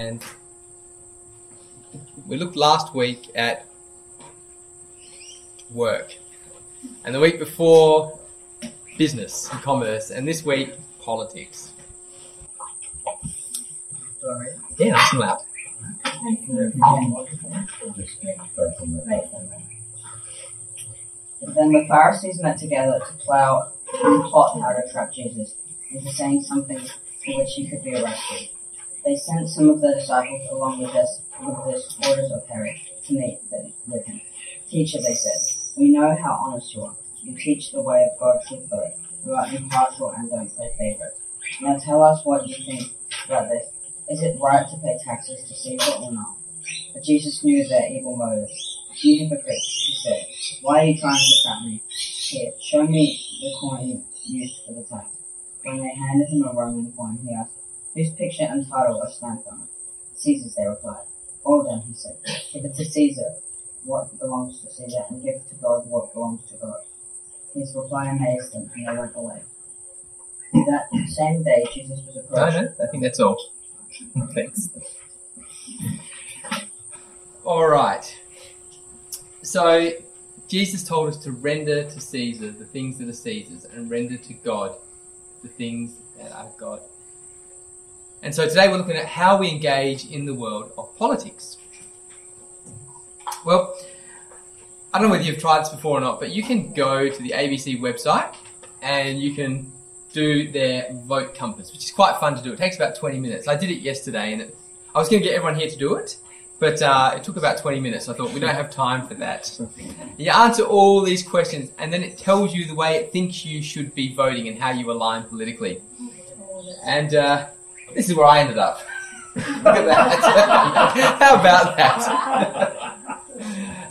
And we looked last week at work. And the week before, business and commerce. And this week, politics. Yeah, nice and loud. Then the Pharisees met together to plow and plot how to trap Jesus into saying something for which he could be arrested. They sent some of the disciples along with, this, with the supporters of Herod to meet with him. Teacher, they said, we know how honest you are. You teach the way of God truthfully. You are impartial and don't play favorites. Now tell us what you think about this. Is it right to pay taxes to Caesar or not? But Jesus knew their evil motives. You hypocrites, he said, why are you trying to trap me? Here, show me the coin used for the tax. When they handed him a Roman coin, he asked, whose picture and title are stamped on it? Caesar's, they replied. Well then, he said, give it to Caesar what belongs to Caesar, and give to God what belongs to God. His reply amazed them, and they went away. That same day, Jesus was No, approaching. no, I think that's all. Thanks. All right. So, Jesus told us to render to Caesar the things that are Caesar's and render to God the things that are God. And so today we're looking at how we engage in the world of politics. Well, I don't know whether you've tried this before or not, but you can go to the ABC website and you can do their vote compass, which is quite fun to do. It takes about 20 minutes. I did it yesterday and it, I was going to get everyone here to do it, but uh, it took about 20 minutes. I thought we don't have time for that. You answer all these questions and then it tells you the way it thinks you should be voting and how you align politically. And uh, this is where I ended up. Look at that. How about that?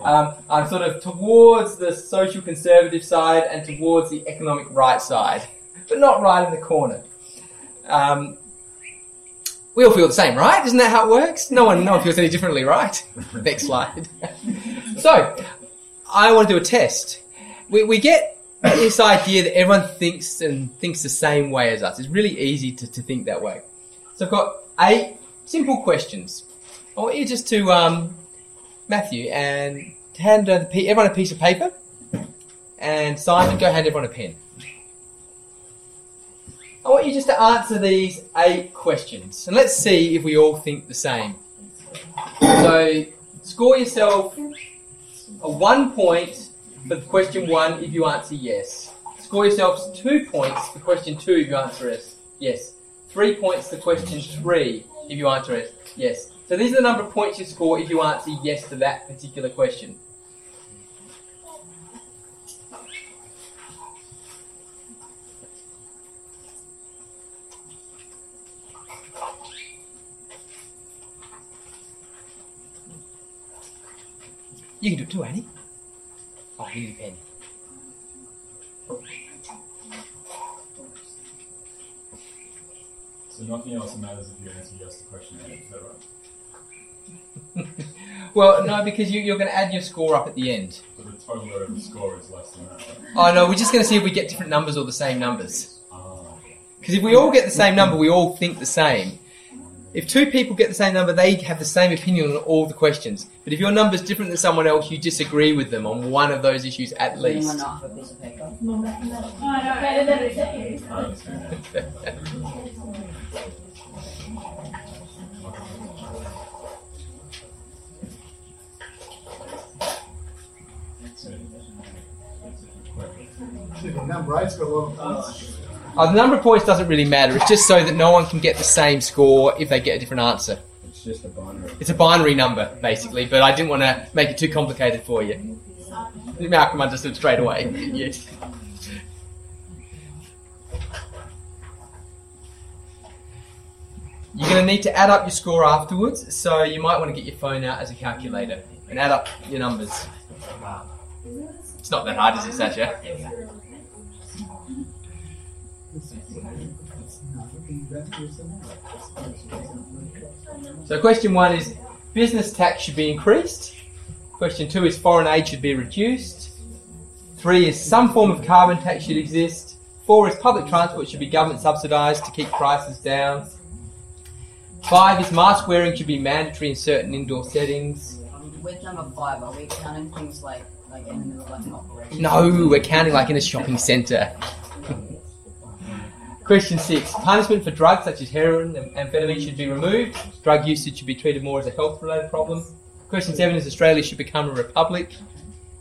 um, I'm sort of towards the social conservative side and towards the economic right side, but not right in the corner. Um, we all feel the same, right? Isn't that how it works? No one, no one feels any differently, right? Next slide. so, I want to do a test. We, we get this idea that everyone thinks and thinks the same way as us. It's really easy to, to think that way. So I've got eight simple questions. I want you just to, um, Matthew, and hand everyone a piece of paper. And Simon, go hand everyone a pen. I want you just to answer these eight questions. And let's see if we all think the same. So, score yourself a one point for question one if you answer yes. Score yourselves two points for question two if you answer yes. Yes. Three points for question three if you answer it yes. So these are the number of points you score if you answer yes to that particular question. You can do it too, Annie. Oh, I need a pen. So nothing else matters if you answer yes to question A, is that right? Well, no, because you, you're going to add your score up at the end. But the total of the score is less than that, right? Oh no, we're just going to see if we get different numbers or the same numbers. Ah, Because if we all get the same number, we all think the same. If two people get the same number, they have the same opinion on all the questions. But if your number's different than someone else, you disagree with them on one of those issues at least. not have a piece of paper? I understand. The number eight's got a lot of points. Uh, the number of points doesn't really matter. It's just so that no one can get the same score if they get a different answer. It's just a binary. It's a binary number, basically, but I didn't want to make it too complicated for you. Malcolm understood straight away. yes. You're going to need to add up your score afterwards, so you might want to get your phone out as a calculator and add up your numbers. It's not that hard, is it, Sasha? So question one is business tax should be increased. Question two is foreign aid should be reduced. Three is some form of carbon tax should exist. Four is public transport should be government subsidised to keep prices down. Five is mask wearing should be mandatory in certain indoor settings. With number five, are we counting things like like in the middle of an operation? No, we're counting like in a shopping centre. Question six. Punishment for drugs such as heroin and amphetamine should be removed. Drug usage should be treated more as a health related problem. Question seven is Australia should become a republic.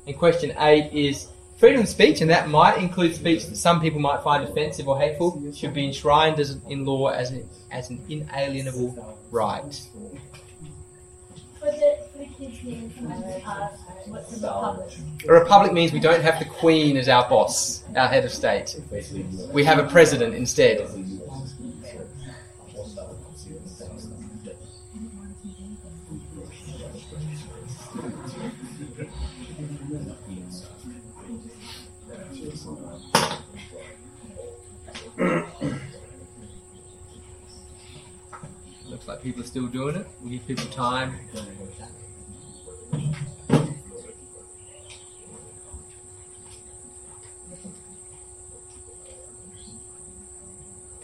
And question eight is freedom of speech, and that might include speech that some people might find offensive or hateful, should be enshrined as, in law as an, as an inalienable right. A republic? Means we don't have the Queen as our boss, our head of state. We have a president instead. Looks like people are still doing it. We'll give people time.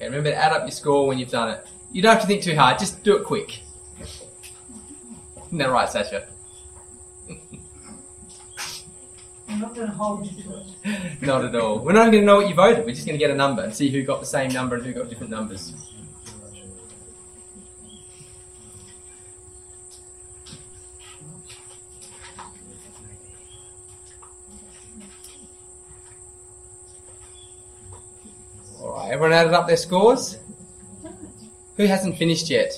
Okay, remember to add up your score when you've done it. You don't have to think too hard, just do it quick. Isn't that right, Sasha? I'm not going to hold you to it. Not at all. We're not going to know what you voted. We're just going to get a number and see who got the same number and who got different numbers. Everyone added up their scores? Who hasn't finished yet?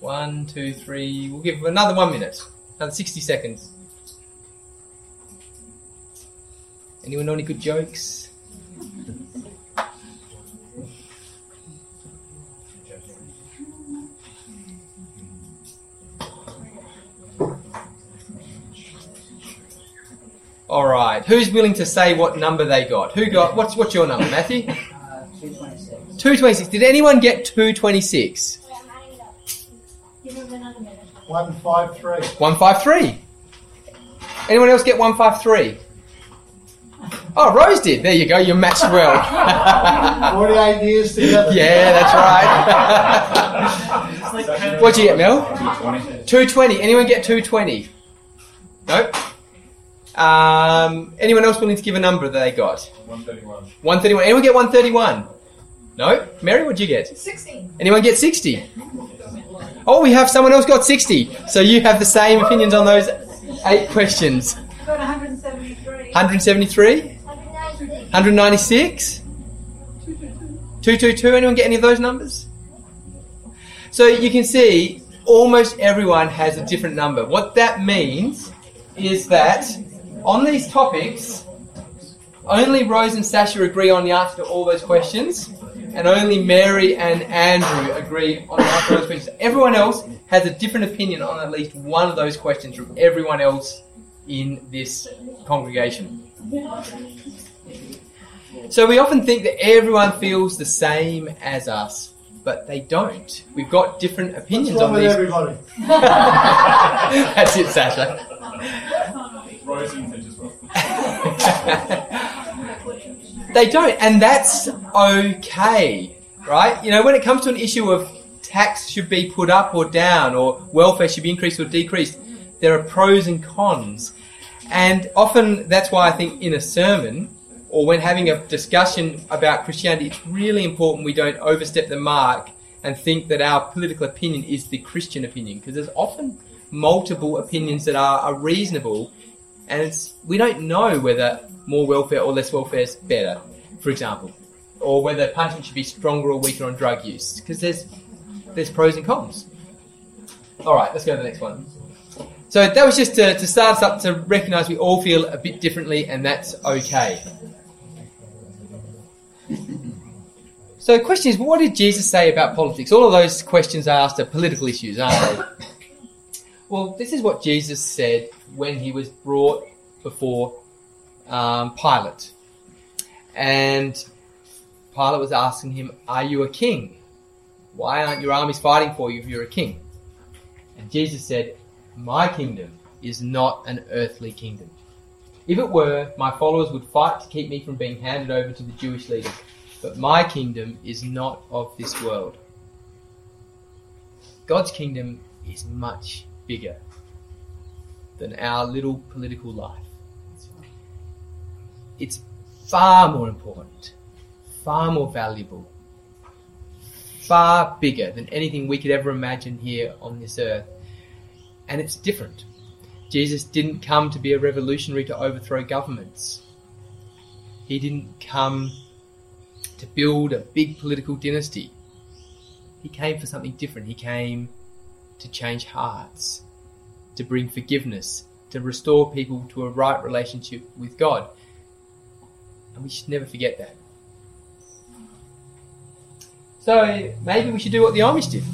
One, two, three. We'll give another one minute. Another 60 seconds. Anyone know any good jokes? All right. Who's willing to say what number they got? Who got? What's what's your number, Matthew? Uh, two twenty-six. Two twenty six. Did anyone get two twenty six? Wait, I'm adding it up. Give him another minute. One five three. One five three. Anyone else get one five three? Oh, Rose did. There you go. You matched well. Forty-eight years together. yeah, that's right. What'd you get, Mel? 220. Anyone get 220? Nope. Um, anyone else willing to give a number that they got? 131. 131. Anyone get 131? No? Mary, what'd you get? 16. Anyone get 60? Oh, we have someone else got 60. So you have the same opinions on those eight questions. Got 173. 173? 196? 222? Anyone get any of those numbers? So you can see almost everyone has a different number. What that means is that on these topics, only Rose and Sasha agree on the answer to all those questions, and only Mary and Andrew agree on the answer to those questions. Everyone else has a different opinion on at least one of those questions from everyone else in this congregation. So we often think that everyone feels the same as us, but they don't. We've got different opinions on with these. everybody? That's it, Sasha. They don't, and that's okay, right? You know, when it comes to an issue of tax should be put up or down, or welfare should be increased or decreased, there are pros and cons. And often that's why I think in a sermon, or when having a discussion about Christianity, it's really important we don't overstep the mark and think that our political opinion is the Christian opinion, because there's often multiple opinions that are, are reasonable, and it's, we don't know whether more welfare or less welfare is better, for example, or whether punishment should be stronger or weaker on drug use, because there's there's pros and cons. All right, let's go to the next one. So that was just to, to start us up to recognise we all feel a bit differently, and that's okay. So the question is, what did Jesus say about politics? All of those questions I asked are political issues, aren't they? Well, this is what Jesus said when he was brought before um, Pilate. And Pilate was asking him, Are you a king? Why aren't your armies fighting for you if you're a king? And Jesus said, My kingdom is not an earthly kingdom. If it were, my followers would fight to keep me from being handed over to the Jewish leaders. But my kingdom is not of this world. God's kingdom is much bigger than our little political life. It's far more important, far more valuable, far bigger than anything we could ever imagine here on this earth. And it's different. Jesus didn't come to be a revolutionary to overthrow governments. He didn't come to build a big political dynasty. He came for something different. He came to change hearts, to bring forgiveness, to restore people to a right relationship with God. And we should never forget that. So maybe we should do what the Amish did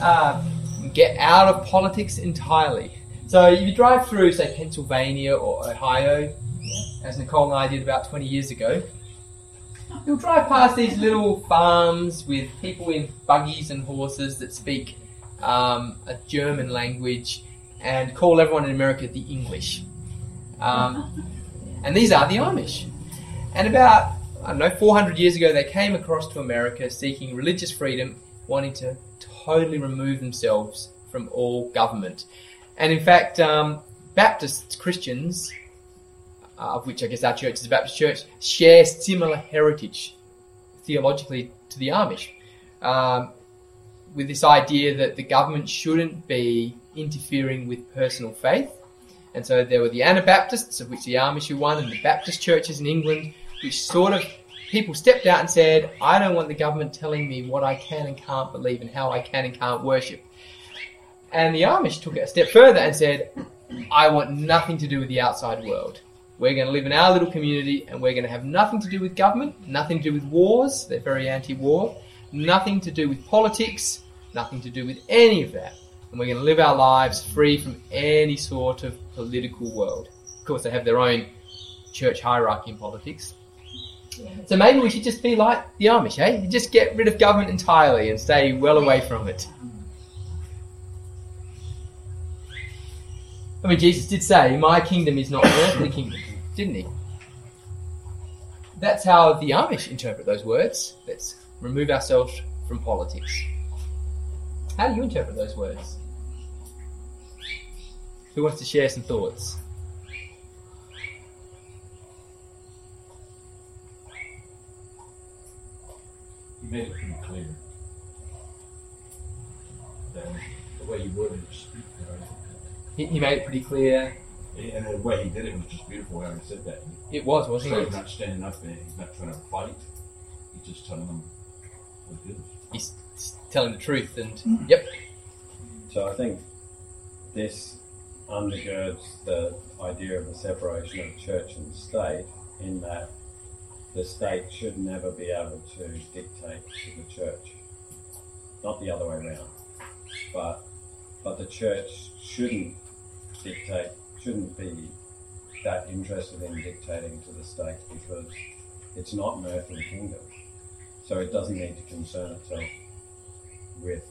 uh, get out of politics entirely. So if you drive through, say, Pennsylvania or Ohio, as Nicole and I did about 20 years ago, you'll drive past these little farms with people in buggies and horses that speak um, a German language and call everyone in America the English. Um, and these are the Amish. And about, I don't know, 400 years ago, they came across to America seeking religious freedom, wanting to totally remove themselves from all government. And in fact, um, Baptist Christians, uh, of which I guess our church is a Baptist church, share similar heritage theologically to the Amish. Um, with this idea that the government shouldn't be interfering with personal faith. And so there were the Anabaptists, of which the Amish were one, and the Baptist churches in England, which sort of people stepped out and said, I don't want the government telling me what I can and can't believe and how I can and can't worship. And the Amish took it a step further and said, I want nothing to do with the outside world. We're going to live in our little community and we're going to have nothing to do with government, nothing to do with wars, they're very anti war, nothing to do with politics, nothing to do with any of that. And we're going to live our lives free from any sort of political world. Of course, they have their own church hierarchy in politics. So maybe we should just be like the Amish, eh? Just get rid of government entirely and stay well away from it. I mean, Jesus did say, My kingdom is not earthly kingdom, didn't he? That's how the Amish interpret those words. Let's remove ourselves from politics. How do you interpret those words? Who wants to share some thoughts? You made it pretty clear. That the way you worded it He, made it pretty clear. And the way he did it was just beautiful how he said that. It was, wasn't So it? he's not standing up there, he's not trying to fight. He's just telling them what it is. He's telling the truth, and mm-hmm. yep, So I think this undergirds the idea of the separation of church and state in that the state should never be able to dictate to the church. Not the other way around. But but the church shouldn't dictate shouldn't be that interested in dictating to the state because it's not an earthly kingdom. So it doesn't need to concern itself with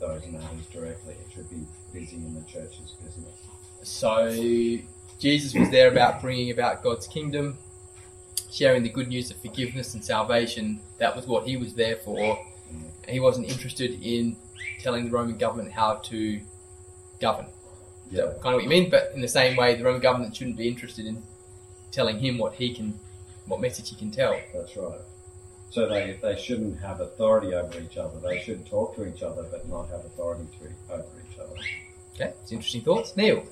those matters directly. It should be busy in the church's business. So Jesus was there about bringing about God's kingdom, sharing the good news of forgiveness and salvation. That was what he was there for. He wasn't interested in telling the Roman government how to govern. Is that kind of what you mean? But in the same way, the Roman government shouldn't be interested in telling him what he can, what message he can tell. That's right. So they, they shouldn't have authority over each other. They should talk to each other, but not have authority to, over each other. Okay, it's interesting thoughts. Neil.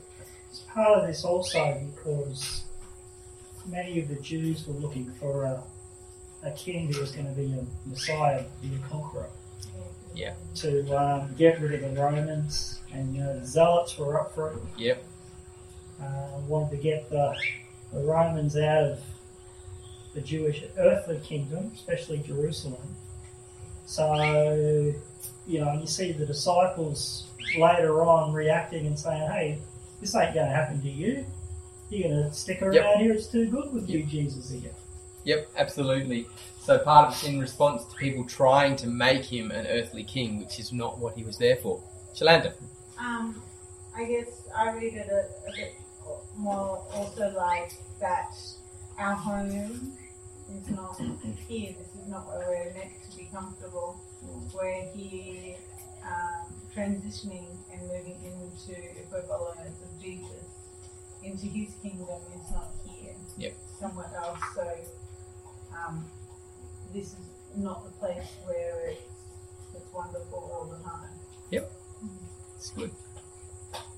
It's part of this also because many of the Jews were looking for a, a king who was going to be a Messiah, be a conqueror. Yeah. To um, get rid of the Romans, and you know the Zealots were up for it. Yep. Uh, wanted to get the, the Romans out of the Jewish earthly kingdom, especially Jerusalem. So, you know, you see the disciples later on reacting and saying, hey, this ain't going to happen to you. You're going to stick around Yep. here. It's too good with you, Jesus, here. Yep, absolutely. So part of it's in response to people trying to make him an earthly king, which is not what he was there for. Shalanda. Um, I guess I read it a, a bit more also like that our home is not here. This is not where we're meant to be comfortable. We're here um, transitioning and moving into, if we're followers of Jesus, into his kingdom is not here. Yep. Somewhere else. So um, this is not the place where it's, it's wonderful all the time. Yep. It's good.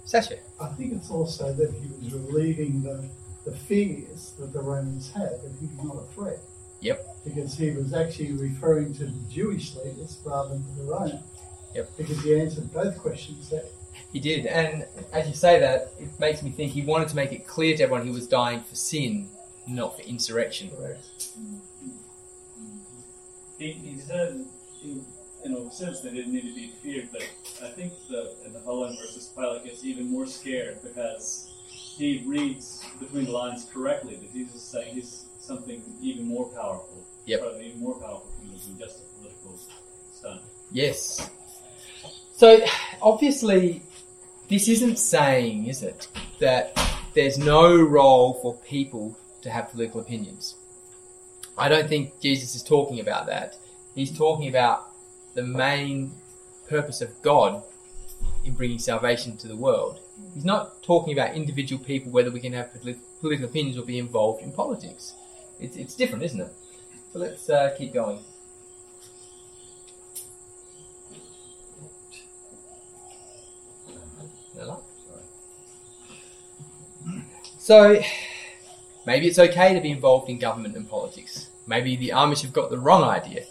Sasha. I think it's also that he was relieving the, the fears that the Romans had, that he was not a threat. Yep. Because he was actually referring to the Jewish leaders rather than to the Roman. Yep. Because he answered both questions there. He did, and as you say that, it makes me think he wanted to make it clear to everyone he was dying for sin, not for insurrection. Correct. He, he said, he, in a sense, they didn't need to be feared, but I think the, in the following verses, Pilate gets even more scared because he reads between the lines correctly that Jesus is saying he's something even more powerful. Yep. Probably even more powerful than just a political stunt. Yes. So, obviously, this isn't saying, is it, that there's no role for people to have political opinions. I don't think Jesus is talking about that. He's talking about the main purpose of God in bringing salvation to the world. He's not talking about individual people, whether we can have polit- political opinions or be involved in politics. It's, it's different, isn't it? So let's uh, keep going. So, maybe it's okay to be involved in government and politics. Maybe the Amish have got the wrong idea.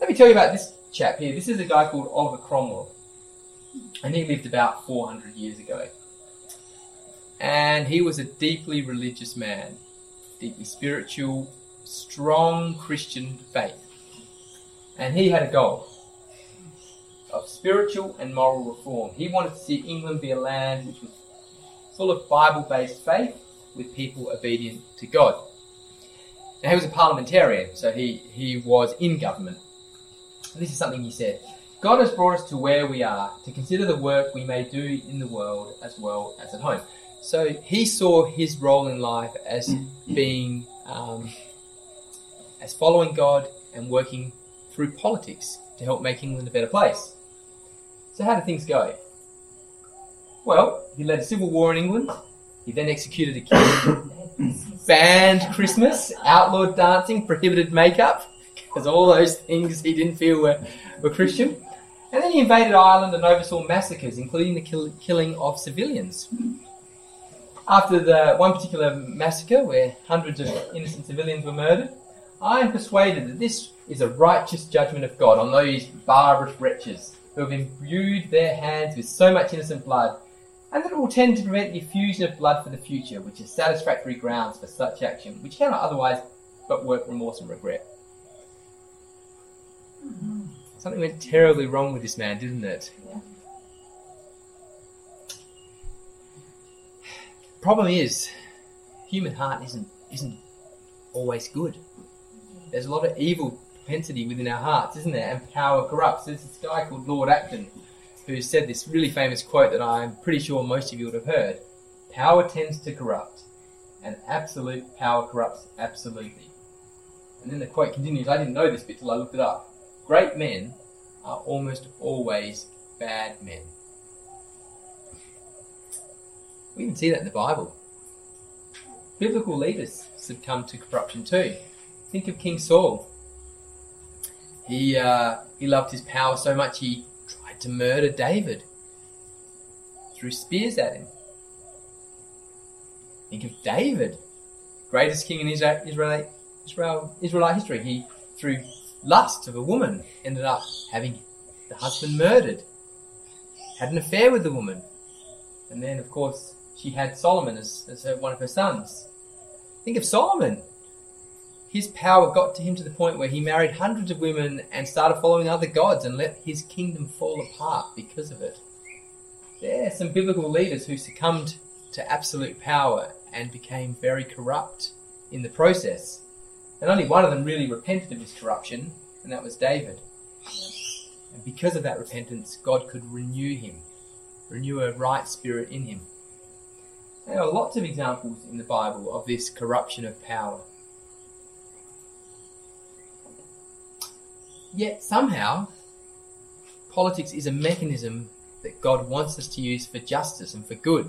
Let me tell you about this chap here. This is a guy called Oliver Cromwell. And he lived about 400 years ago. And he was a deeply religious man, deeply spiritual, strong Christian faith. And he had a goal of spiritual and moral reform. He wanted to see England be a land which was full of Bible based faith with people obedient to God. Now, he was a parliamentarian, so he, he was in government. And this is something he said God has brought us to where we are to consider the work we may do in the world as well as at home. So he saw his role in life as being, um, as following God and working through politics to help make England a better place. So how did things go? Well, he led a civil war in England. He then executed a king, banned Christmas, outlawed dancing, prohibited makeup, because all those things he didn't feel were, were Christian. He invaded Ireland and oversaw massacres, including the kill- killing of civilians. After the one particular massacre, where hundreds of innocent civilians were murdered, I am persuaded that this is a righteous judgment of God on those barbarous wretches who have imbued their hands with so much innocent blood, and that it will tend to prevent the effusion of blood for the future, which is satisfactory grounds for such action, which cannot otherwise but work remorse and regret. Mm-hmm. Something went terribly wrong with this man, didn't it? Problem is, human heart isn't isn't always good. There's a lot of evil propensity within our hearts, isn't there? And power corrupts. There's this guy called Lord Acton who said this really famous quote that I'm pretty sure most of you would have heard. Power tends to corrupt, and absolute power corrupts absolutely. And then the quote continues, I didn't know this bit till I looked it up. Great men are almost always bad men. We even see that in the Bible. Biblical leaders succumb to corruption too. Think of King Saul. He uh, he loved his power so much he tried to murder David. Threw spears at him. Think of David, greatest king in Israel, Israel, Israel Israelite history. He through lust of a woman ended up having the husband murdered. Had an affair with the woman, and then of course she had Solomon as, as her, one of her sons. Think of Solomon. His power got to him to the point where he married hundreds of women and started following other gods and let his kingdom fall apart because of it. There are some biblical leaders who succumbed to absolute power and became very corrupt in the process. And only one of them really repented of his corruption, and that was David. And because of that repentance, God could renew him, renew a right spirit in him. There are lots of examples in the Bible of this corruption of power. Yet somehow, politics is a mechanism that God wants us to use for justice and for good.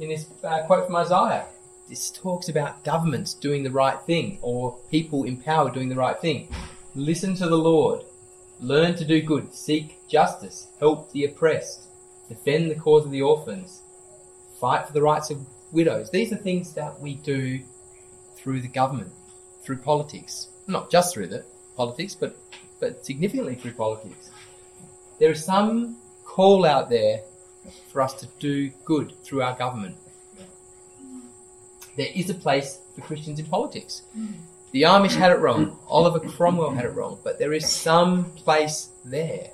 In this uh, quote from Isaiah, this talks about governments doing the right thing or people in power doing the right thing. Listen to the Lord. Learn to do good. Seek justice. Help the oppressed. Defend the cause of the orphans. Fight for the rights of widows. These are things that we do through the government, through politics. Not just through the politics, but, but significantly through politics. There is some call out there for us to do good through our government. There is a place for Christians in politics. The Amish had it wrong. Oliver Cromwell had it wrong. But there is some place there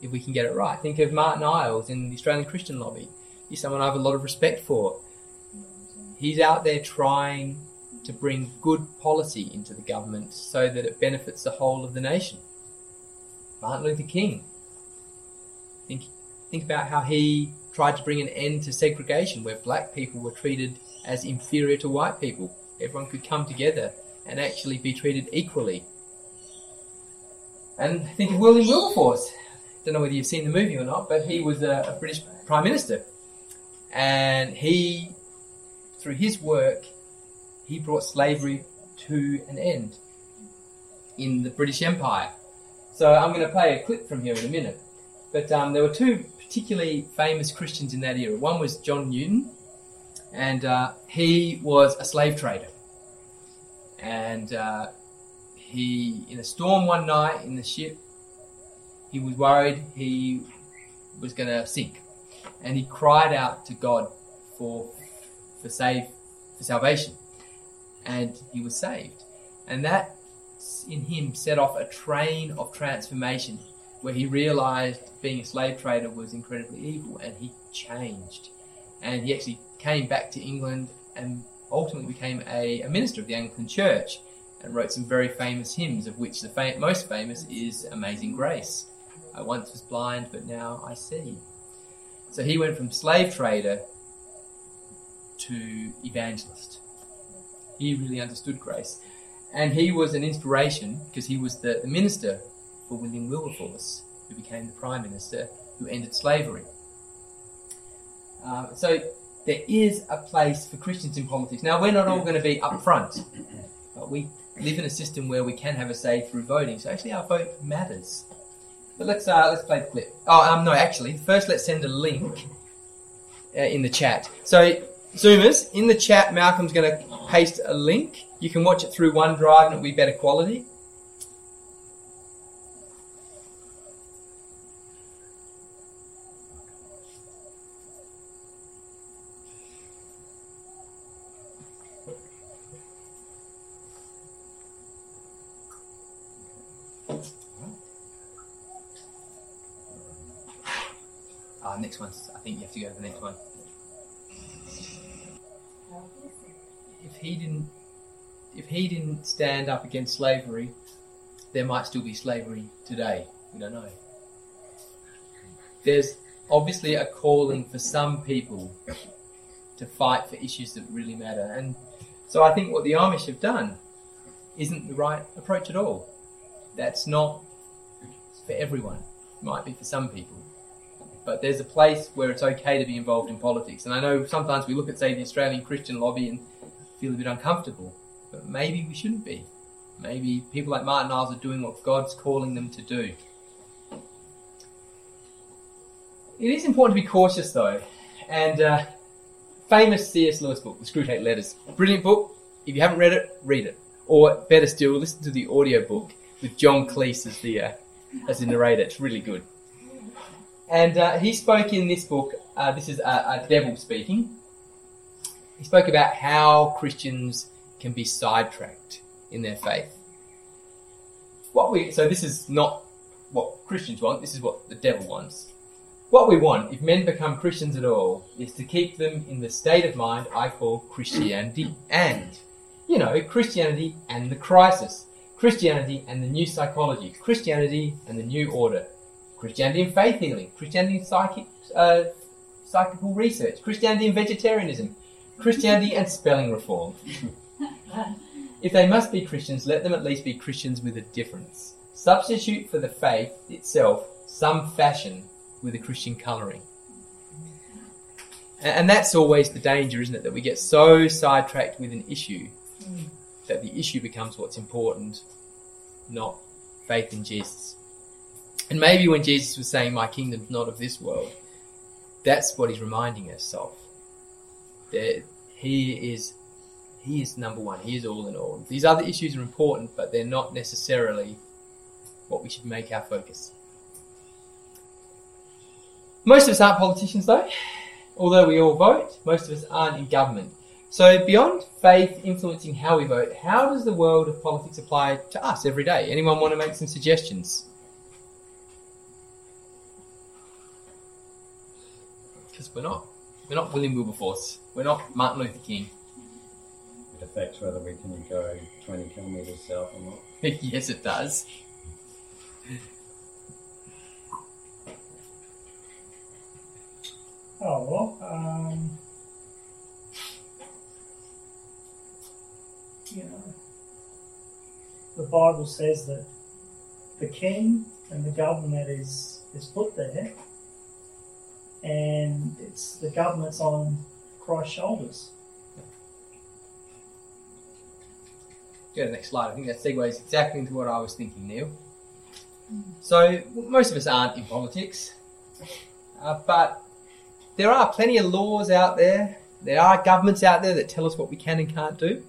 if we can get it right. Think of Martin Iles in the Australian Christian Lobby. He's someone I have a lot of respect for. He's out there trying to bring good policy into the government so that it benefits the whole of the nation. Martin Luther King. Think, think about how he tried to bring an end to segregation where black people were treated as inferior to white people. Everyone could come together and actually be treated equally. And think of William Wilberforce. Don't know whether you've seen the movie or not, but he was a, a British Prime Minister. And he, through his work, he brought slavery to an end in the British Empire. So I'm going to play a clip from here in a minute. But um, there were two particularly famous Christians in that era. One was John Newton, and uh, he was a slave trader. And uh, he, in a storm one night in the ship, he was worried he was going to sink, and he cried out to God for for save for salvation, and he was saved. And that in him set off a train of transformation where he realized being a slave trader was incredibly evil and he changed. And he actually came back to England and ultimately became a, a minister of the Anglican Church and wrote some very famous hymns, of which the fam- most famous is Amazing Grace. I once was blind, but now I see. So he went from slave trader to evangelist. He really understood grace. And he was an inspiration because he was the, the minister for William Wilberforce, who became the prime minister who ended slavery. Uh, so there is a place for Christians in politics. Now, we're not all going to be up front, but we live in a system where we can have a say through voting. So actually, our vote matters. But let's uh, let's play the clip. Oh, um, no, actually, first let's send a link uh, in the chat. So, Zoomers, in the chat, Malcolm's going to paste a link. You can watch it through OneDrive and it'll be better quality. Next one. I think you have to go to the next one. If he didn't, if he didn't stand up against slavery, there might still be slavery today. We don't know. There's obviously a calling for some people to fight for issues that really matter, and so I think what the Amish have done isn't the right approach at all. That's not for everyone. It might be for some people but there's a place where it's okay to be involved in politics. And I know sometimes we look at, say, the Australian Christian lobby and feel a bit uncomfortable, but maybe we shouldn't be. Maybe people like Martin Iles are doing what God's calling them to do. It is important to be cautious, though. And uh, famous C.S. Lewis book, The Screwtape Letters. Brilliant book. If you haven't read it, read it. Or better still, listen to the audio book with John Cleese as the uh, as the narrator. It's really good. And uh, he spoke in this book, uh, this is a, a, devil speaking. He spoke about how Christians can be sidetracked in their faith. What we, so this is not what Christians want, this is what the devil wants. What we want, if men become Christians at all, is to keep them in the state of mind I call Christianity and, you know, Christianity and the crisis, Christianity and the new psychology, Christianity and the new order, Christianity and faith healing, Christianity and psychic, uh, psychical research, Christianity and vegetarianism, Christianity and spelling reform. if they must be Christians, let them at least be Christians with a difference. substitute for the faith itself some fashion with a Christian colouring. And that's always the danger, isn't it? That we get so sidetracked with an issue that the issue becomes what's important, not faith in Jesus. And maybe when Jesus was saying, My kingdom's not of this world, that's what he's reminding us of. That he is he is number one, he is all in all. These other issues are important, but they're not necessarily what we should make our focus. Most of us aren't politicians though. Although we all vote, most of us aren't in government. So beyond faith influencing how we vote, how does the world of politics apply to us every day? Anyone want to make some suggestions? Because we're not, we're not William Wilberforce. We're not Martin Luther King. It affects whether we can go 20 kilometres south or not. yes, it does. Oh well, um, you know, the Bible says that the king and the government is is put there, and it's the government's on Christ's shoulders. Go to the next slide. I think that segues exactly into what I was thinking, Neil. So, most of us aren't in politics, uh, but there are plenty of laws out there. There are governments out there that tell us what we can and can't do.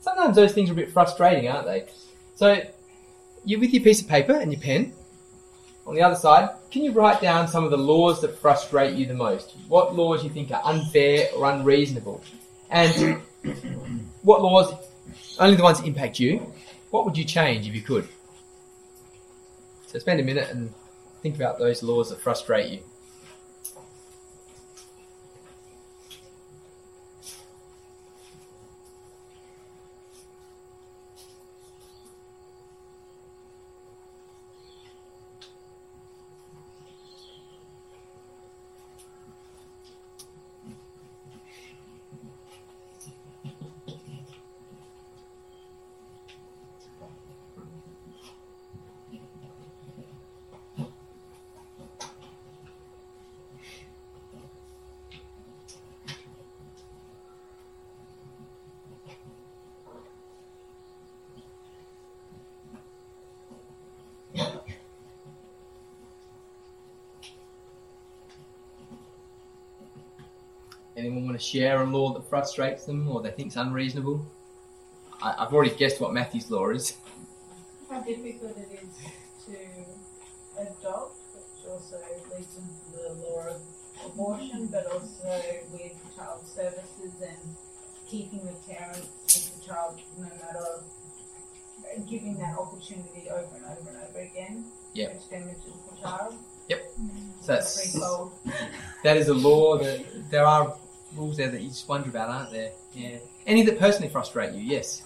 Sometimes those things are a bit frustrating, aren't they? So, you're with your piece of paper and your pen. On the other side, can you write down some of the laws that frustrate you the most? What laws you think are unfair or unreasonable? And what laws, only the ones that impact you, what would you change if you could? So spend a minute and think about those laws that frustrate you. Anyone want to share a law that frustrates them or they think think's unreasonable? I, I've already guessed what Matthew's law is. How difficult it is to adopt, which also leads into the law of abortion, but also with child services and keeping the parents with the child no matter giving that opportunity over and over and over again, Yep. which damages the child. Yep. Mm-hmm. So that's, that is a law that there are rules there that you just wonder about, aren't there? Yeah. Any that personally frustrate you? Yes.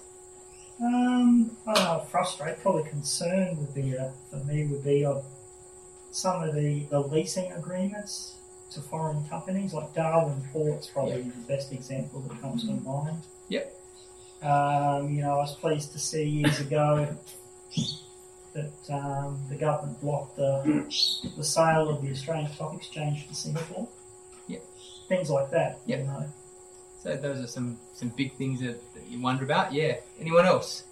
Um, I don't frustrate, probably concern would be, uh, for me, would be of some of the, the leasing agreements to foreign companies, like Darwin Port's probably the best example that comes to mind. Yep. Um, you know, I was pleased to see years ago that um, the government blocked the, the sale of the Australian Stock Exchange to Singapore. Yep. Things like that, Yep. you know. So those are some, some big things that, that you wonder about. Yeah. Anyone else?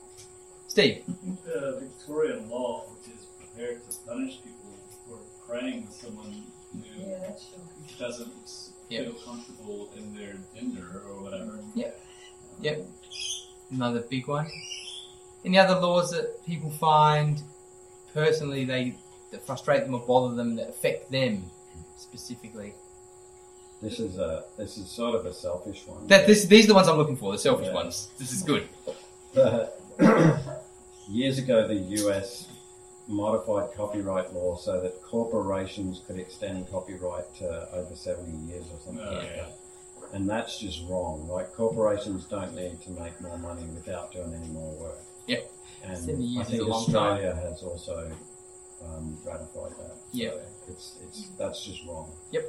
Steve. Uh, the Victorian law, which is prepared to punish people for praying with someone who that's true. doesn't Yeah. feel comfortable in their gender or whatever. Um, yep. Another big one. Any other laws that people find personally they that frustrate them or bother them that affect them specifically? This is a this is sort of a selfish one. That this these are the ones I'm looking for, the selfish Yeah. ones. This is good. The- years ago, the US modified copyright law so that corporations could extend copyright to over 70 years or something Oh, like yeah. that. And that's just wrong. Like, corporations don't need to make more money without doing any more work. Yep. And 70 years I is think a long Australia has also um, ratified that. So It's, it's, that's just wrong. Yep.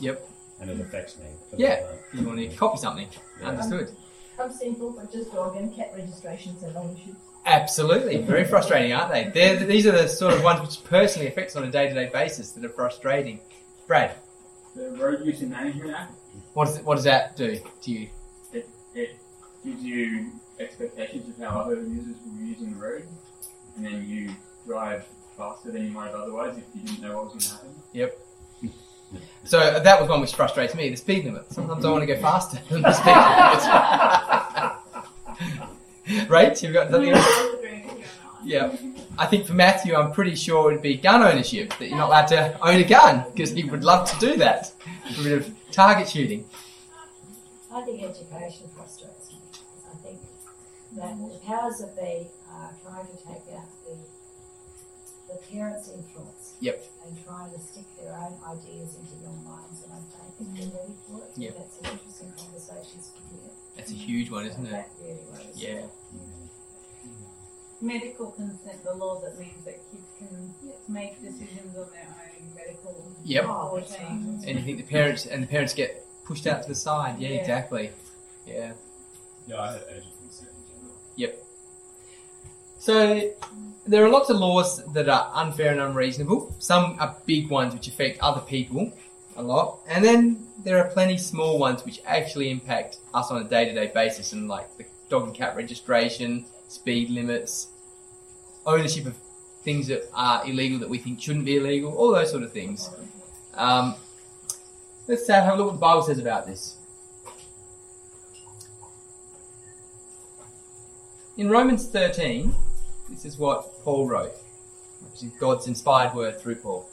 Yep. And it affects me. Yeah. You want to copy something. Yeah. Understood. I'm simple, but just dog and cat registrations and ownerships. Absolutely, very frustrating, aren't they? They're, these are the sort of ones which personally affects on a day-to-day basis that are frustrating. Brad, The Road Use and Management Act, what does what does that do to you? it, it gives you expectations of how other users will be using the road, and then you drive faster than you might have otherwise if you didn't know what was going to happen. So that was one which frustrates me: the speed limit. Sometimes I want to go faster than the speed limit. right? You've got something. else? Yeah. I think for Matthew, I'm pretty sure it'd be gun ownership that you're not allowed to own a gun because he would love to do that. A bit of target shooting. I think education frustrates me. I think that the powers that be are trying to take out the the parents' influence. Yep. And trying to stick their own ideas into young minds, and I don't think they're ready for it. Yep. That's an interesting conversation to hear. That's a huge one, isn't it? That really worries. Yeah. Medical consent, the law that means that kids can make decisions on their own medical Yep. Oh, right. routines. And you think the parents and the parents get pushed out to the side. Yeah, Yeah. exactly. Yeah. Yeah, I had age of consent in general. So there are lots of laws that are unfair and unreasonable. Some are big ones which affect other people a lot, and then there are plenty small ones which actually impact us on a day-to-day basis, and like the dog and cat registration, speed limits, ownership of things that are illegal that we think shouldn't be illegal, all those sort of things. Um, let's have a look what the Bible says about this. In Romans 13, this is what Paul wrote, which is God's inspired word through Paul.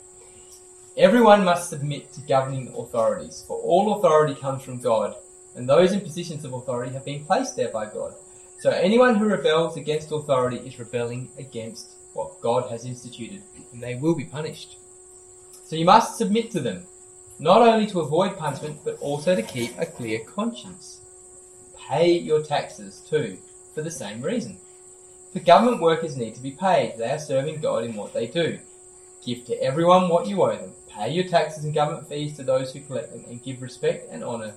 Everyone must submit to governing authorities, for all authority comes from God, and those in positions of authority have been placed there by God. So anyone who rebels against authority is rebelling against what God has instituted, and they will be punished. So you must submit to them, not only to avoid punishment, but also to keep a clear conscience. Pay your taxes too, for the same reason. For government workers need to be paid. They are serving God in what they do. Give to everyone what you owe them. Pay your taxes and government fees to those who collect them, and give respect and honour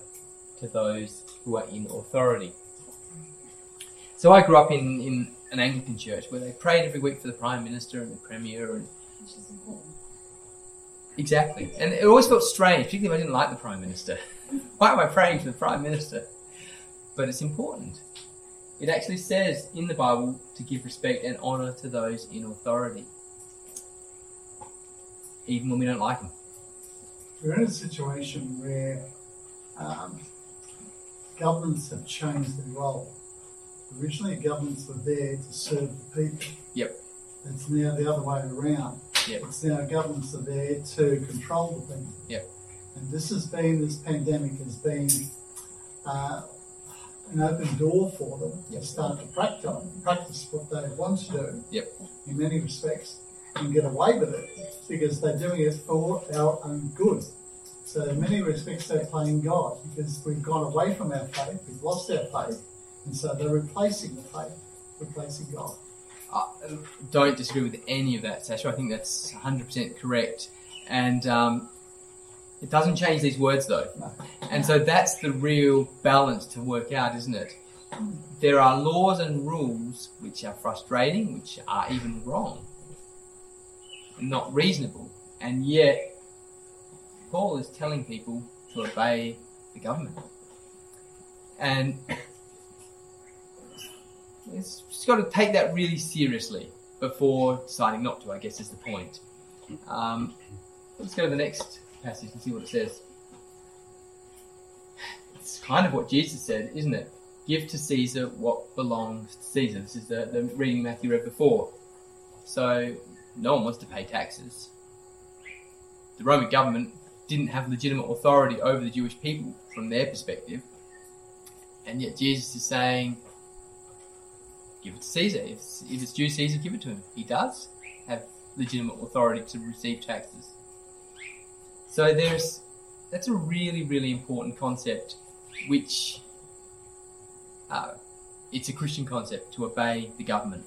to those who are in authority. So I grew up in, in an Anglican church where they prayed every week for the Prime Minister and the Premier and Which is important. Exactly. And it always felt strange, particularly if I didn't like the Prime Minister. Why am I praying for the Prime Minister? But it's important. It actually says in the Bible to give respect and honour to those in authority, even when we don't like them. We're in a situation where um, governments have changed their role. Originally, governments were there to serve the people. Yep. It's now the other way around. Yep. It's now governments are there to control the people. Yep. And this has been, this pandemic has been uh, an open door for them Yep. to start to practice, practice what they want to do Yep. in many respects and get away with it because they're doing it for our own good. So in many respects they're playing God because we've gone away from our faith, we've lost our faith, and so they're replacing the faith, replacing God. I don't disagree with any of that, Sasha. I think that's 100% correct. And um, it doesn't change these words, though. No. And so that's the real balance to work out, isn't it? There are laws and rules which are frustrating, which are even wrong, not reasonable. And yet, Paul is telling people to obey the government. And it's just got to take that really seriously before deciding not to, I guess is the point. Um, let's go to the next passage and see what it says. It's kind of what Jesus said, isn't it? Give to Caesar what belongs to Caesar. This is the, the reading Matthew read before. So, no one wants to pay taxes. The Roman government didn't have legitimate authority over the Jewish people from their perspective. And yet Jesus is saying, give it to Caesar. If, if it's due Caesar, give it to him. He does have legitimate authority to receive taxes. So there's that's a really really important concept, which uh, it's a Christian concept to obey the government.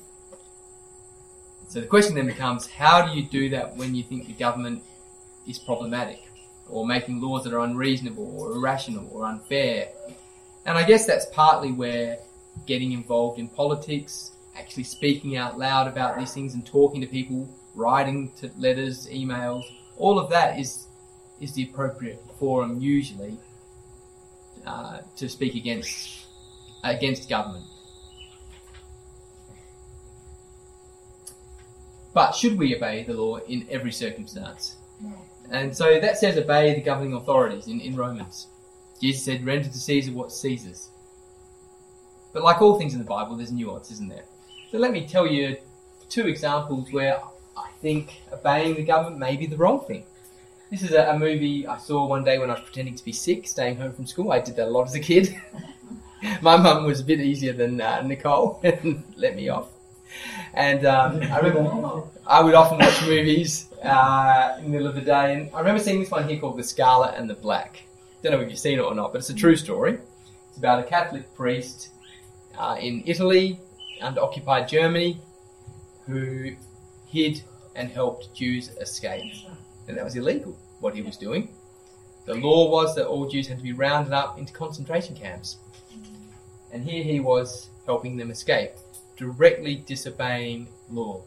So the question then becomes, how do you do that when you think the government is problematic, or making laws that are unreasonable, or irrational, or unfair? And I guess that's partly where getting involved in politics actually speaking out loud about these things and talking to people, writing to letters, emails, all of that is is the appropriate forum usually uh, to speak against against government. But should we obey the law in every circumstance? And so that says obey the governing authorities in, in Romans. Jesus said, render to Caesar what's Caesar's. But like all things in the Bible, there's nuance, isn't there? So let me tell you two examples where I think obeying the government may be the wrong thing. This is a, a movie I saw one day when I was pretending to be sick, staying home from school. I did that a lot as a kid. My mum was a bit easier than uh, Nicole and let me off. And um, I remember I would often watch movies uh, in the middle of the day, and I remember seeing this one here called The Scarlet and the Black. Don't know if you've seen it or not, but it's a true story. It's about a Catholic priest uh, in Italy under occupied Germany who hid and helped Jews escape. And that was illegal, what he was doing. The law was that all Jews had to be rounded up into concentration camps. And here he was helping them escape, directly disobeying law.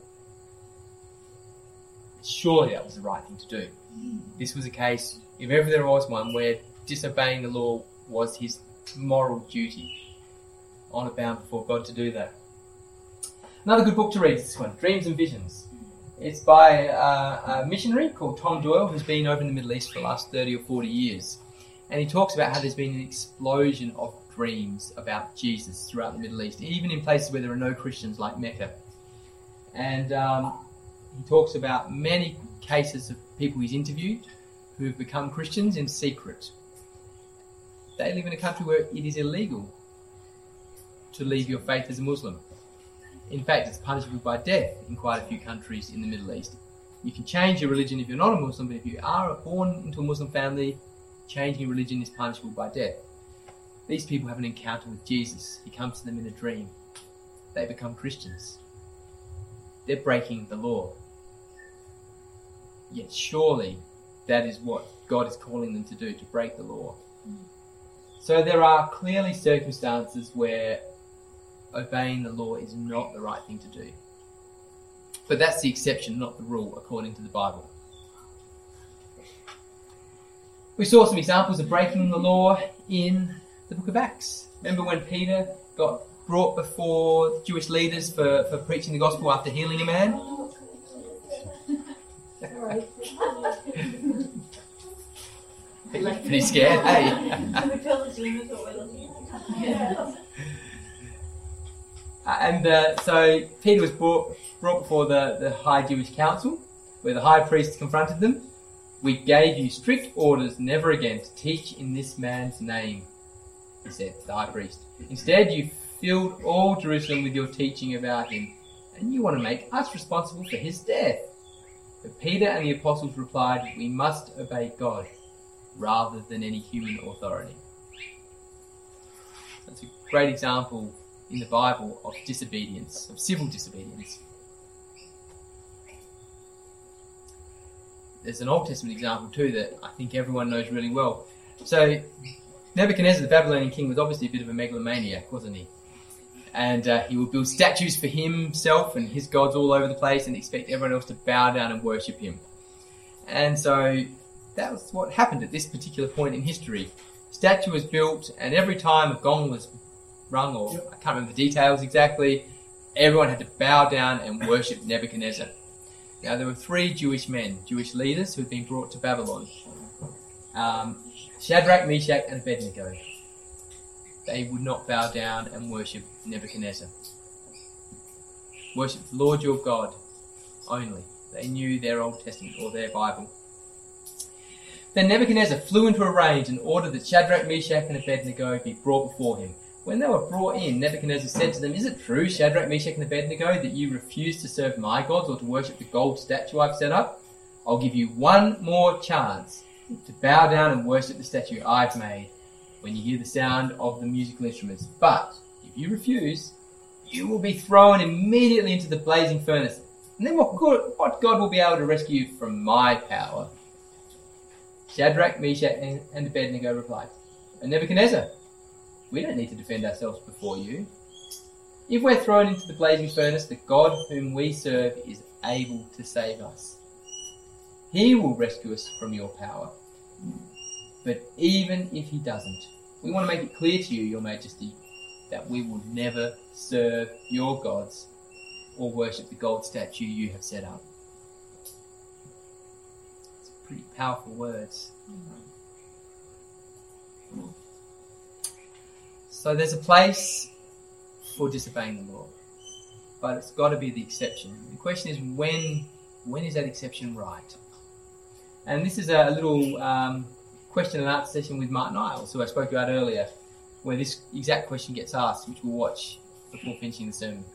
Surely that was the right thing to do. This was a case, if ever there was one, where disobeying the law was his moral duty. Honour bound before God to do that. Another good book to read is this one, Dreams and Visions. It's by uh, a missionary called Tom Doyle who's been over in the Middle East for the last 30 or 40 years. And he talks about how there's been an explosion of dreams about Jesus throughout the Middle East, even in places where there are no Christians like Mecca. And um, he talks about many cases of people he's interviewed who've become Christians in secret. They live in a country where it is illegal to leave your faith as a Muslim. In fact, it's punishable by death in quite a few countries in the Middle East. You can change your religion if you're not a Muslim, but if you are born into a Muslim family, changing your religion is punishable by death. These people have an encounter with Jesus. He comes to them in a dream. They become Christians. They're breaking the law. Yet surely that is what God is calling them to do, to break the law. Hmm. So there are clearly circumstances where obeying the law is not the right thing to do. But that's the exception, not the rule, according to the Bible. We saw some examples of breaking the law in the book of Acts. Remember when Peter got brought before Jewish leaders for, for preaching the gospel after healing a man? Pretty scared, hey? and uh, so Peter was brought, brought before the, the high Jewish council, where the high priest confronted them. We gave you strict orders never again to teach in this man's name, he said to the high priest. Instead, you filled all Jerusalem with your teaching about him, and you want to make us responsible for his death. But Peter and the apostles replied, We must obey God rather than any human authority. That's a great example in the Bible of disobedience, of civil disobedience. There's an Old Testament example too that I think everyone knows really well. So, Nebuchadnezzar, the Babylonian king, was obviously a bit of a megalomaniac, wasn't he? And uh, he would build statues for himself and his gods all over the place and expect everyone else to bow down and worship him. And so that was what happened at this particular point in history. Statue was built, and every time a gong was rung, or I can't remember the details exactly, everyone had to bow down and worship Nebuchadnezzar. Now, there were three Jewish men, Jewish leaders, who had been brought to Babylon um, Shadrach, Meshach, and Abednego. They would not bow down and worship Nebuchadnezzar. Worship the Lord your God only. They knew their Old Testament or their Bible. Then Nebuchadnezzar flew into a rage and ordered that Shadrach, Meshach, and Abednego be brought before him. When they were brought in, Nebuchadnezzar said to them, Is it true, Shadrach, Meshach, and Abednego, that you refuse to serve my gods or to worship the gold statue I've set up? I'll give you one more chance to bow down and worship the statue I've made when you hear the sound of the musical instruments. But if you refuse, you will be thrown immediately into the blazing furnace. And then what, good, what God will be able to rescue you from my power? Shadrach, Meshach, and Abednego replied, And Nebuchadnezzar, we don't need to defend ourselves before you. if we're thrown into the blazing furnace, the God whom we serve is able to save us. He will rescue us from your power. But even if he doesn't, we want to make it clear to you, your majesty, that we will never serve your gods or worship the gold statue you have set up. It's pretty powerful words. Mm-hmm. So there's a place for disobeying the law, but it's got to be the exception. The question is when when is that exception right? And this is a little um, question and answer session with Martyn Iles, who I spoke about earlier, where this exact question gets asked, which we'll watch before finishing the sermon.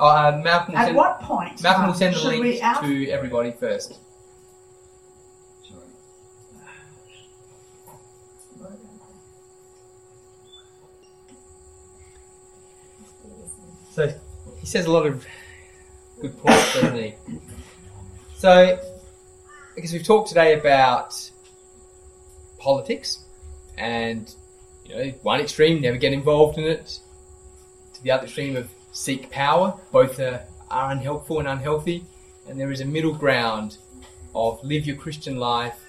Oh, uh, Malcolm At send, what point? Malcolm will um, send the link we ask- to everybody first. So he says a lot of good points, doesn't he? So, because we've talked today about politics, and you know, one extreme never get involved in it, to the other extreme of seek power. Both are, are unhelpful and unhealthy, and there is a middle ground of live your Christian life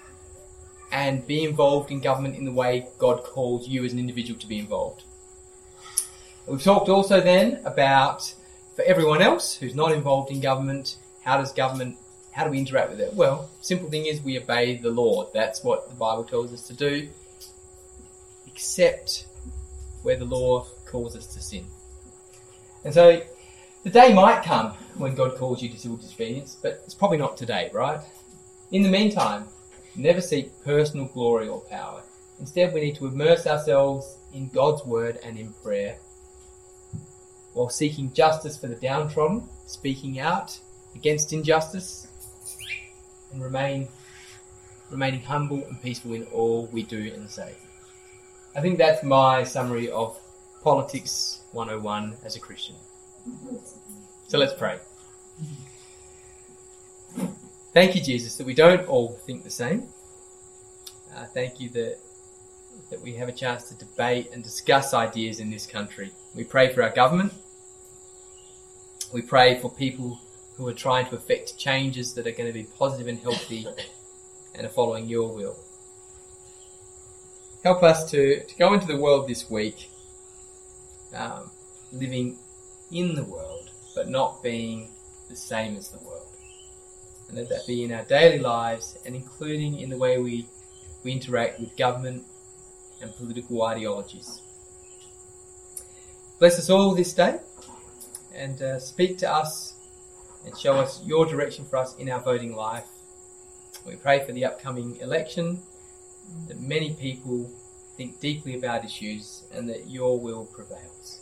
and be involved in government in the way God calls you as an individual to be involved. We've talked also then about for everyone else who's not involved in government, how does government, how do we interact with it? Well, simple thing is we obey the law. That's what the Bible tells us to do, except where the law calls us to sin. And so the day might come when God calls you to civil disobedience, but it's probably not today, right? In the meantime, never seek personal glory or power. Instead, we need to immerse ourselves in God's word and in prayer while seeking justice for the downtrodden, speaking out against injustice, and remain remaining humble and peaceful in all we do and say. I think that's my summary of politics 101 as a Christian. So let's pray. Thank you, Jesus, that we don't all think the same. Uh, thank you that that we have a chance to debate and discuss ideas in this country. We pray for our government. We pray for people who are trying to effect changes that are going to be positive and healthy and are following your will. Help us to, to go into the world this week um, living in the world, but not being the same as the world. And let that be in our daily lives and including in the way we, we interact with government and political ideologies. Bless us all this day and uh, speak to us and show us your direction for us in our voting life. We pray for the upcoming election, that many people think deeply about issues and that your will prevails.